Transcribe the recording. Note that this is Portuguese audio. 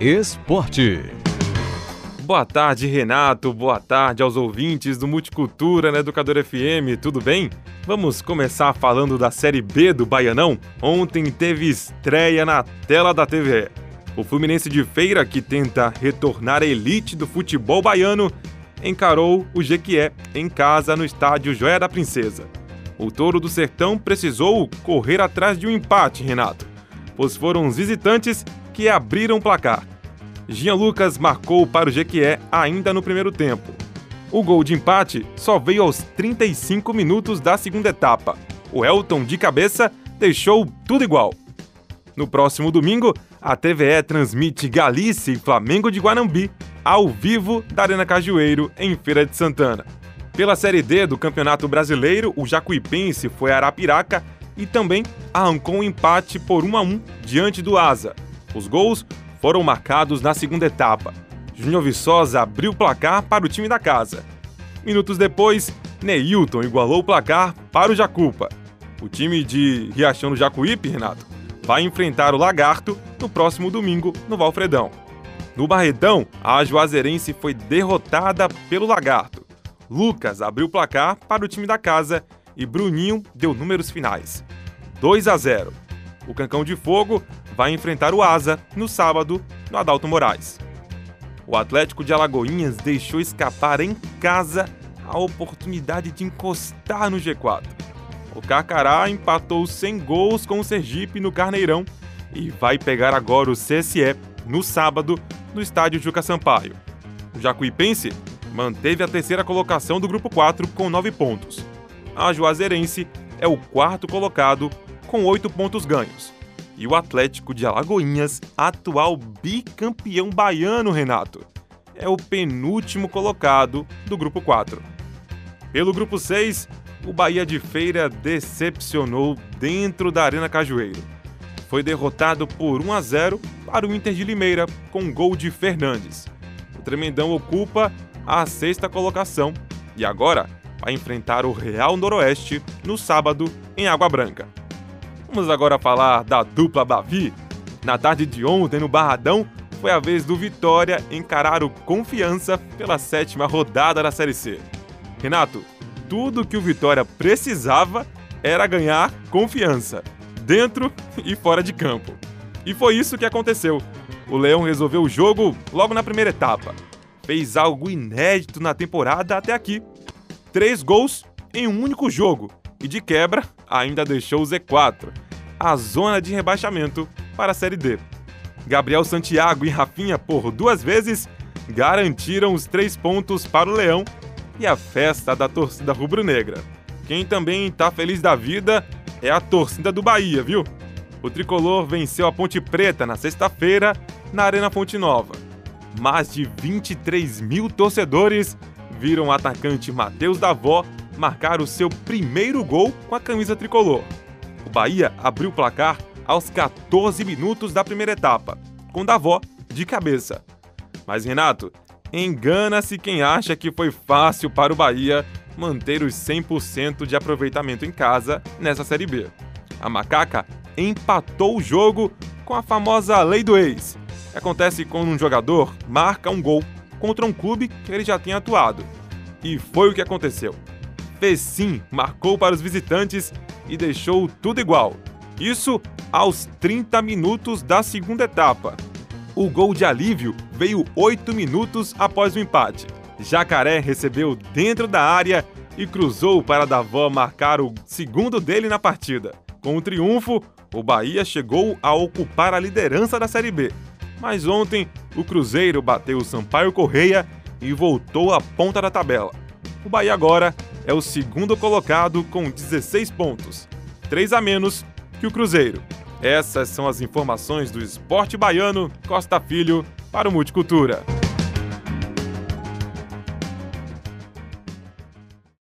Esporte. Boa tarde, Renato. Boa tarde aos ouvintes do Multicultura na Educador FM. Tudo bem? Vamos começar falando da Série B do Baianão. Ontem teve estreia na tela da TV. O Fluminense de Feira, que tenta retornar à elite do futebol baiano, encarou o Jequié em casa no estádio Joia da Princesa. O Touro do Sertão precisou correr atrás de um empate, Renato, pois foram os visitantes que abriram o placar. Jean Lucas marcou para o Jequié ainda no primeiro tempo. O gol de empate só veio aos 35 minutos da segunda etapa. O Elton, de cabeça, deixou tudo igual. No próximo domingo, a TVE transmite Galícia e Flamengo de Guanambi ao vivo da Arena Cajueiro, em Feira de Santana. Pela Série D do Campeonato Brasileiro, o Jacuipense foi a Arapiraca e também arrancou um empate por 1 a 1 diante do Asa. Os gols foram marcados na segunda etapa. Júnior Viçosa abriu o placar para o time da casa. Minutos depois, Neilton igualou o placar para o Jacupa. O time de Riachão do Jacuípe, Renato, vai enfrentar o Lagarto no próximo domingo no Valfredão. No Barretão, a Juazeirense foi derrotada pelo Lagarto. Lucas abriu o placar para o time da casa e Bruninho deu números finais. 2 a 0. O Cancão de Fogo vai enfrentar o Asa no sábado no Adalto Moraes. O Atlético de Alagoinhas deixou escapar em casa a oportunidade de encostar no G4. O Carcará empatou sem gols com o Sergipe no Carneirão e vai pegar agora o CSE no sábado no estádio Juca Sampaio. O Jacuipense manteve a terceira colocação do grupo 4 com 9 pontos. A Juazeirense é o quarto colocado com 8 pontos ganhos e o Atlético de Alagoinhas, atual bicampeão baiano, Renato. É o penúltimo colocado do grupo 4. Pelo grupo 6, o Bahia de Feira decepcionou dentro da Arena Cajueiro. Foi derrotado por 1 a 0 para o Inter de Limeira com gol de Fernandes. O Tremendão ocupa a sexta colocação e agora vai enfrentar o Real Noroeste no sábado em Água Branca. Vamos agora falar da dupla Bavi. Na tarde de ontem, no Barradão, foi a vez do Vitória encarar o Confiança pela sétima rodada da Série C. Renato, tudo que o Vitória precisava era ganhar confiança, dentro e fora de campo. E foi isso que aconteceu. O Leão resolveu o jogo logo na primeira etapa. Fez algo inédito na temporada até aqui. Três gols em um único jogo. E de quebra, ainda deixou o Z4 a zona de rebaixamento para a Série D. Gabriel Santiago e Rafinha, por duas vezes, garantiram os três pontos para o Leão e a festa da torcida rubro-negra. Quem também está feliz da vida é a torcida do Bahia, viu? O tricolor venceu a Ponte Preta na sexta-feira na Arena Fonte Nova. Mais de 23 mil torcedores viram o atacante Matheus Davó marcar o seu primeiro gol com a camisa tricolor. Bahia abriu o placar aos 14 minutos da primeira etapa, com Davó de cabeça. Mas Renato, engana-se quem acha que foi fácil para o Bahia manter os 100% de aproveitamento em casa nessa Série B. A Macaca empatou o jogo com a famosa lei do ex. Acontece quando um jogador marca um gol contra um clube que ele já tinha atuado. E foi o que aconteceu. Fecim marcou para os visitantes e deixou tudo igual. Isso aos 30 minutos da segunda etapa. O gol de alívio veio 8 minutos após o empate. Jacaré recebeu dentro da área e cruzou para Davó marcar o segundo dele na partida. Com o triunfo, o Bahia chegou a ocupar a liderança da Série B. Mas ontem, o Cruzeiro bateu o Sampaio Correia e voltou à ponta da tabela. O Bahia agora é o segundo colocado com 16 pontos, 3 a menos que o Cruzeiro. Essas são as informações do esporte baiano Costa Filho para o Multicultura.